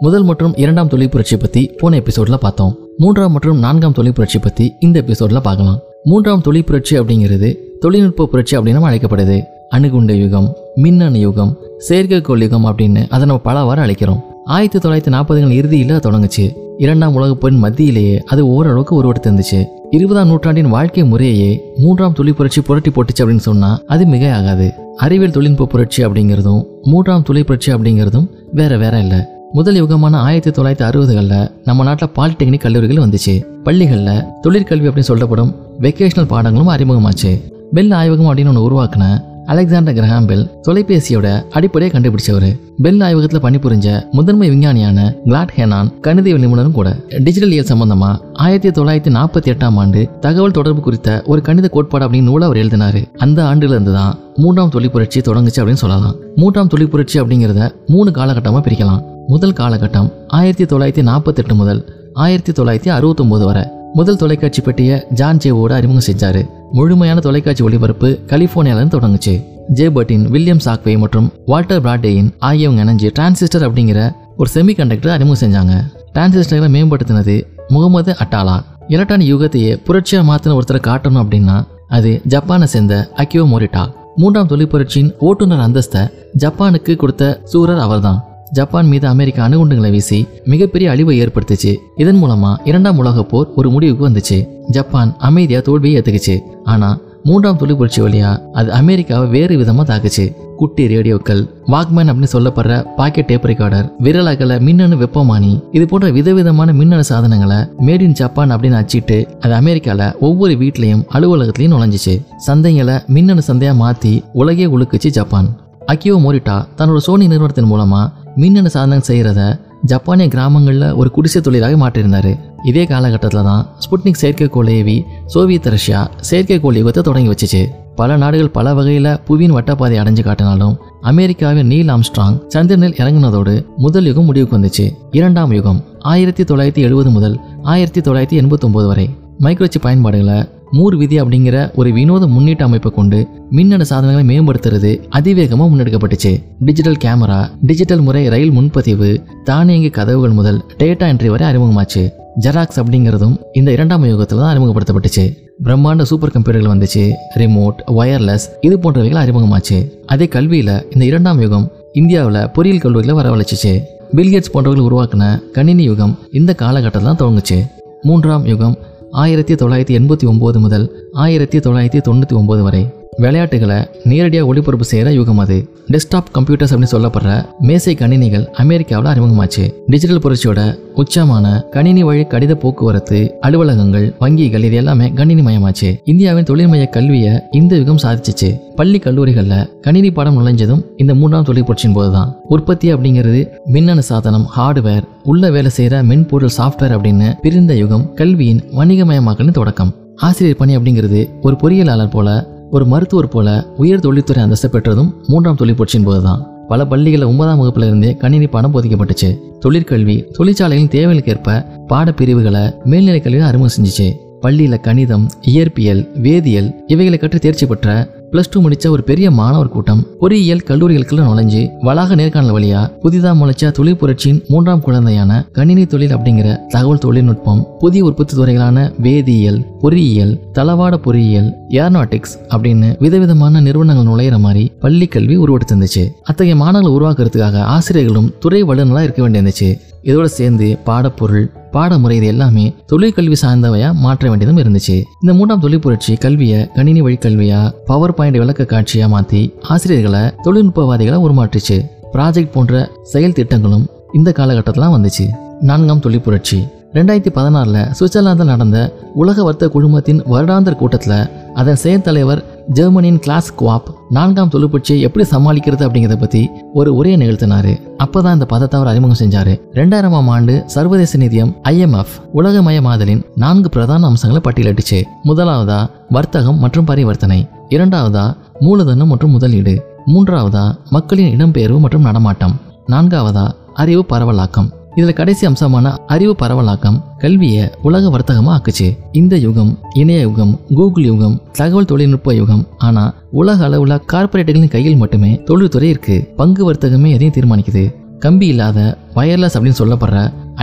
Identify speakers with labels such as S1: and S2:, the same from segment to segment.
S1: முதல் மற்றும் இரண்டாம் தொழில் புரட்சி பத்தி போன எபிசோட்ல பார்த்தோம். மூன்றாம் மற்றும் நான்காம் தொழிற்புரட்சி பற்றி பத்தி இந்த எபிசோட்ல பார்க்கலாம். மூன்றாம் தொழிற்புரட்சி அப்படிங்கிறது தொழில்நுட்ப புரட்சி அப்படின்னு அழைக்கப்படுது. அணுகுண்ட யுகம் மின்னணு யுகம் செயற்கைக்கோள் யுகம் அப்படின்னு அதை நம்ம பலவாறு அழைக்கிறோம். ஆயிரத்தி தொள்ளாயிரத்தி நாற்பதுகள் இறுதியில் தொடங்குச்சு. இரண்டாம் உலகப் போரின் மத்தியிலேயே அது ஓரளவுக்கு உருவெடுத்து இருந்துச்சு. இருபதாம் நூற்றாண்டின் வாழ்க்கை முறையே மூன்றாம் தொழில் புரட்சி புரட்டி போட்டுச்சு அப்படின்னு சொன்னா அது மிக ஆகாது அறிவியல் தொழில்நுட்ப புரட்சி அப்படிங்கிறதும் மூன்றாம் தொழில் புரட்சி அப்படிங்கிறதும் வேற வேற இல்லை. முதல் யுகமான ஆயிரத்தி தொள்ளாயிரத்தி அறுபதுகளில் நம்ம நாட்டில் பாலிடெக்னிக் கல்லூரிகள் வந்துச்சு. பள்ளிகளில் தொழிற்கல்வி அப்படின்னு சொல்லப்படும் வெக்கேஷனல் பாடங்களும் அறிமுகமாச்சு. பெல் ஆய்வகம் அப்படின்னு ஒன்று உருவாக்குன அலெக்சாண்டர் கிரஹாம் பெல் தொலைபேசியோட அடிப்படையை கண்டுபிடிச்சவர். பெல் ஆய்வகத்தில் பணிபுரிஞ்ச முதன்மை விஞ்ஞானியான கிளாட் ஹெனான் கணித நிபுணரும் கூட. டிஜிட்டல் இயல் சம்பந்தமா ஆயிரத்தி தொள்ளாயிரத்தி நாற்பத்தி எட்டாம் ஆண்டு தகவல் தொடர்பு குறித்த ஒரு கணித கோட்பாடு அப்படின்னு நூலை அவர் எழுதினாரு. அந்த ஆண்டுல இருந்து தான் மூன்றாம் தொழில் புரட்சி தொடங்குச்சு அப்படின்னு சொல்லலாம். மூன்றாம் தொழில் புரட்சி அப்படிங்கிறத மூணு காலகட்டமா பிரிக்கலாம். முதல் காலகட்டம் ஆயிரத்தி தொள்ளாயிரத்தி நாற்பத்தெட்டு முதல் ஆயிரத்தி தொள்ளாயிரத்தி அறுபத்தொம்போது வரை. முதல் தொலைக்காட்சி பெட்டியை ஜான் ஜேவோட அறிமுகம் செஞ்சாரு. முழுமையான தொலைக்காட்சி ஒளிபரப்பு கலிபோர்னியாவிலிருந்து தொடங்குச்சு. ஜேபர்டின் வில்லியம் சாக்வே மற்றும் வால்டர் பிராட்டேயின் ஆகியவங்க இணைஞ்சு டிரான்சிஸ்டர் அப்படிங்கிற ஒரு செமி கண்டக்டர் அறிமுகம் செஞ்சாங்க. டிரான்சிஸ்டரை மேம்படுத்தினது முகமது அட்டாலா. எலக்ட்ரானிக் யுகத்தையே புரட்சியாக மாத்தின ஒருத்தரை காட்டணும் அப்படின்னா அது ஜப்பானை சேர்ந்த அக்கியோ மோரிட்டா. மூன்றாம் தொழில் புரட்சியின் ஓட்டுநர் அந்தஸ்தை ஜப்பானுக்கு கொடுத்த சூரர் அவர்தான். ஜப்பான் மீது அமெரிக்கா அணுகுண்டுகளை வீசி மிகப்பெரிய அழிவை ஏற்படுத்துச்சு. இதன் மூலமா இரண்டாம் உலக போர் ஒரு முடிவுக்கு வந்துச்சு. ஜப்பான் அமைதியா தோல்வியை ஏத்துக்குச்சு ஆனா மூன்றாம் தொழில் புரட்சி வழியா அது அமெரிக்காவை வேறு விதமா தாக்குச்சு. குட்டி ரேடியோக்கள் வாக்மேன் அப்படின்னு சொல்லப்படுற பாக்கெட் டேப் ரெக்கார்டர் விரலகல மின்னணு வெப்பமானி இது போன்ற விதவிதமான மின்னணு சாதனங்களை மேட் இன் ஜப்பான் அப்படின்னு அச்சிட்டு அது அமெரிக்கால ஒவ்வொரு வீட்லயும் அலுவலகத்திலையும் நுழைஞ்சிச்சு. சந்தைங்களை மின்னணு சந்தையா மாத்தி உலகே உழுக்குச்சு ஜப்பான். அக்கியோ மோரிட்டா தன்னோட சோனி நிறுவனத்தின் மூலமா மின்னணு சாதனம் செய்கிறத ஜப்பானிய கிராமங்களில் ஒரு குடிசை தொழிலாக மாற்றியிருந்தார். இதே காலகட்டத்தில் தான் ஸ்புட்னிக் செயற்கைக்கோள் ஏவி சோவியத் ரஷ்யா செயற்கைக்கோள் யுகத்தை தொடங்கி வச்சுச்சு. பல நாடுகள் பல வகையில் புவியின் வட்டப்பாதை அடைஞ்சு காட்டினாலும் அமெரிக்காவின் நீல் ஆம்ஸ்ட்ராங் சந்திரனில் இறங்கினதோடு முதல் யுகம் முடிவுக்கு வந்துச்சு. இரண்டாம் யுகம் ஆயிரத்தி தொள்ளாயிரத்தி எழுபது முதல் ஆயிரத்தி தொள்ளாயிரத்தி எண்பத்தொம்போது வரை. மைக்ரோச்சி பயன்பாடுகளை மூர் விதி அப்படிங்கிற ஒரு வினோத முன்னீட்டு அமைப்பை கொண்டு மின்னணு சாதனங்களை மேம்படுத்துறது அதிவேகமாக முன்னெடுக்கப்பட்டுச்சு. டிஜிட்டல் கேமரா டிஜிட்டல் முறை ரயில் முன்பதிவு தானியங்கி கதவுகள் முதல் டேட்டா என்ட்ரி வரை அறிமுகமாச்சு. ஜெராக்ஸ் அப்படிங்கிறதும் இந்த இரண்டாம் யுகத்தில் தான் அறிமுகப்படுத்தப்பட்டுச்சு. பிரம்மாண்ட சூப்பர் கம்ப்யூட்டர்கள் வந்துச்சு. ரிமோட் ஒயர்லெஸ் இது போன்றவைகள் அறிமுகமாச்சு. அதே கல்வியில் இந்த இரண்டாம் யுகம் இந்தியாவில் பொறியியல் கல்லூரிகளை வரவழைச்சிச்சு. பில்கேட்ஸ் போன்றவர்கள் உருவாக்கின கணினி யுகம் இந்த காலகட்டத்தில் தான் தொடங்குச்சு மூன்றாம் யுகம் ஆயிரத்தி தொள்ளாயிரத்தி எண்பத்தி ஒம்பது முதல் ஆயிரத்தி தொள்ளாயிரத்தி தொண்ணூற்றி ஒம்பது வரை. விளையாட்டுகளை நேரடியாக ஒளிபரப்பு செய்கிற யுகம் அது. டெஸ்க்டாப் கம்ப்யூட்டர்ஸ் அப்படின்னு சொல்லப்படுற மேசை கணினிகள் அமெரிக்காவில் அறிமுகமாச்சு. டிஜிட்டல் புரட்சியோட உச்சமான கணினி வழி கடித போக்குவரத்து அலுவலகங்கள் வங்கிகள் இது எல்லாமே கணினி மயமாச்சு இந்தியாவின் தொழில்மய கல்வியை இந்த யுகம் சாதிச்சிச்சு. பள்ளி கல்லூரிகளில் கணினி பாடம் நுழைஞ்சதும் இந்த மூன்றாம் தொழில் புரட்சியின் போதுதான். உற்பத்தி அப்படிங்கிறது மின்னணு சாதனம் ஹார்ட்வேர் உள்ள வேலை செய்கிற மென்பொருள் சாஃப்ட்வேர் அப்படின்னு பிரிந்த யுகம் கல்வியின் வணிகமயமாக்கலின் தொடக்கம். ஆசிரியர் பணி அப்படிங்கிறது ஒரு பொறியியலாளர் போல ஒரு மருத்துவர் போல உயர் தொழில்துறை அந்தஸ்து பெற்றதும் மூன்றாம் தொழில் புரட்சியின் போதுதான். பல பள்ளிகளில் ஒன்பதாம் வகுப்புல இருந்தே கணினி பணம் போதிக்கப்பட்டுச்சு. தொழிற்கல்வி தொழிற்சாலையின் தேவைகளுக்கேற்ப பாடப்பிரிவுகளை மேல்நிலை கல்வியில் அறிமுகம் செஞ்சுச்சு. பள்ளியில் கணிதம் இயற்பியல் வேதியியல் இவைகளை கற்று தேர்ச்சி பெற்ற பிளஸ் டூ முடிச்ச ஒரு பெரிய மாணவர் கூட்டம். பொறியியல் கல்லூரிகளுக்குள்ள நுழைஞ்சு வளாக நேர்காணல் வழியா புதிதாக முளைச்ச தொழில் புரட்சியின் மூன்றாம் குழந்தையான கணினி தொழில் அப்படிங்கிற தகவல் தொழில்நுட்பம் புதிய உற்பத்தி துறைகளான வேதியியல் பொறியியல் தளவாட பொறியியல் ஏர்னாட்டிக்ஸ் அப்படின்னு விதவிதமான நிறுவனங்கள் நுழையிற மாதிரி பள்ளி கல்வி உருவெடுத்திருந்துச்சு. அத்தகைய மாணவர்களை உருவாக்குறதுக்காக ஆசிரியர்களும் துறை வல்லுநர்களாக இருக்க வேண்டியிருந்துச்சு. இதோடு சேர்ந்து பாடப்பொருள் பாடமுறை இது எல்லாமே தொழிற்கல்வி சார்ந்தவையா மாற்ற வேண்டியதும் இருந்துச்சு. இந்த மூன்றாம் தொழில் புரட்சி கல்வியை கணினி வழிக்கல்வியா பவர் பாயிண்ட் விளக்க காட்சியா மாத்தி ஆசிரியர்களை தொழில்நுட்பவாதிகளை உருமாற்றுச்சு. ப்ராஜெக்ட் போன்ற செயல் திட்டங்களும் இந்த காலகட்டத்திலாம் வந்துச்சு. நான்காம் தொழில் புரட்சி. ரெண்டாயிரத்தி பதினாறில் சுவிட்சர்லாந்தில் நடந்த உலக வர்த்தக குழுமத்தின் வருடாந்தர் கூட்டத்தில் அதன் செயற்தலைவர் ஜெர்மனியின் கிளாஸ் குவாப் நான்காம் தொழிற்புரட்சியை எப்படி சமாளிக்கிறது அப்படிங்கிறத பற்றி ஒரு உரையை நிகழ்த்தினாரு. அப்பதான் இந்த பதத்தை அவர் அறிமுகம் செஞ்சாரு. ரெண்டாயிரமாம் ஆண்டு சர்வதேச நிதியம் ஐஎம்எஃப் உலகமயமாதலின் நான்கு பிரதான அம்சங்களை பட்டியலிட்டுச்சு. முதலாவதா வர்த்தகம் மற்றும் பரிவர்த்தனை. இரண்டாவதா மூலதனம் மற்றும் முதலீடு. மூன்றாவதா மக்களின் இடம்பெயர்வு மற்றும் நடமாட்டம். நான்காவதா அறிவு பரவலாக்கம். இதில் கடைசி அம்சமான அறிவு பரவலாக்கம் கல்வியை உலக வர்த்தகமாக ஆக்குச்சு இந்த யுகம் இணைய யுகம் கூகுள் யுகம் தகவல் தொழில்நுட்ப யுகம். ஆனால் உலக அளவில் கார்ப்பரேட்டுகளின் கையில் மட்டுமே தொழில்துறை இருக்கு. பங்கு வர்த்தகமே எதையும் தீர்மானிக்குது. கம்பி இல்லாத வயர்லெஸ் அப்படின்னு சொல்லப்படுற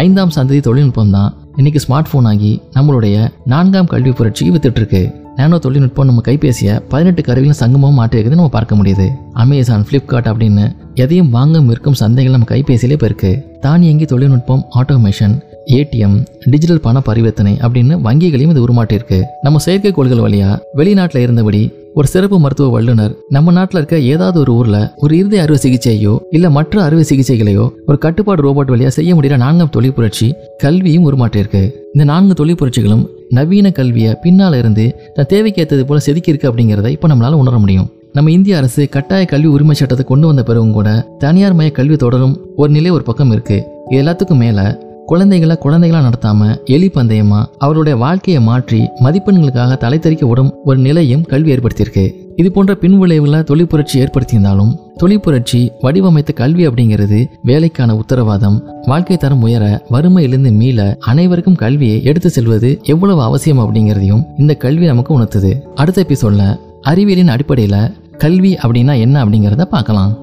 S1: ஐந்தாம் சந்ததி தொழில்நுட்பம் தான் இன்னைக்கு ஸ்மார்ட் ஃபோன் ஆகி நம்மளுடைய நான்காம் கல்வி புரட்சி வித்துட்டு இருக்கு. நானோ தொழில்நுட்பம் நம்ம கைபேசியை பதினெட்டு கருவிகளும் சங்கமாக மாற்றிருக்குது நம்ம பார்க்க முடியுது. அமேசான் ஃப்ளிப்கார்ட் அப்படின்னு எதையும் வாங்க விற்கும் சந்தைகள் நம்ம கைபேசியிலே இப்போ இருக்குது தானியங்கி தொழில்நுட்பம் ஆட்டோமேஷன் ஏடிஎம் டிஜிட்டல் பண பரிவர்த்தனை அப்படின்னு வங்கிகளையும் இது உருமாட்டியிருக்கு நம்ம செயற்கைக்கோள்கள் வழியா வெளிநாட்டில் இருந்தபடி ஒரு சிறப்பு மருத்துவ வல்லுநர் நம்ம நாட்டில் இருக்க ஏதாவது ஒரு ஊரில் ஒரு இருதய அறுவை சிகிச்சையோ இல்லை மற்ற அறுவை சிகிச்சைகளையோ ஒரு கட்டுப்பாடு ரோபோட் வழியாக செய்ய முடிகிற நான்காம் தொழில் புரட்சி கல்வியும் உருமாற்றியிருக்கு. இந்த நான்கு தொழில் புரட்சிகளும் நவீன கல்வியை பின்னால இருந்து தன் தேவைக்கு ஏற்றது போல செதுக்கியிருக்கு அப்படிங்கிறத இப்போ நம்மளால் உணர முடியும். நம்ம இந்திய அரசு கட்டாய கல்வி உரிமை சட்டத்தை கொண்டு வந்த பிறகும் கூட தனியார் மய கல்வி தொடரும் ஒரு நிலை ஒரு பக்கம் இருக்கு. இது எல்லாத்துக்கும் மேலே குழந்தைகளை குழந்தைகளாக நடத்தாம எலி பந்தயமா அவருடைய வாழ்க்கையை மாற்றி மதிப்பெண்களுக்காக தலை தெறிக்க விடும் ஒரு நிலையும் கல்வி ஏற்படுத்தியிருக்கு. இது போன்ற பின்விளைவுகளை தொழிற்புரட்சி ஏற்படுத்தியிருந்தாலும் தொழிற்புரட்சி வடிவமைத்த கல்வி அப்படிங்கிறது வேலைக்கான உத்தரவாதம் வாழ்க்கை தரம் உயர வறுமையிலிருந்து மீள அனைவருக்கும் கல்வியை எடுத்து செல்வது எவ்வளவு அவசியம் அப்படிங்கிறதையும் இந்த கல்வி நமக்கு உணர்த்துது. அடுத்த எபிசோட்ல அறிவியலின் அடிப்படையில் கல்வி அப்படின்னா என்ன அப்படிங்கிறத பார்க்கலாம்.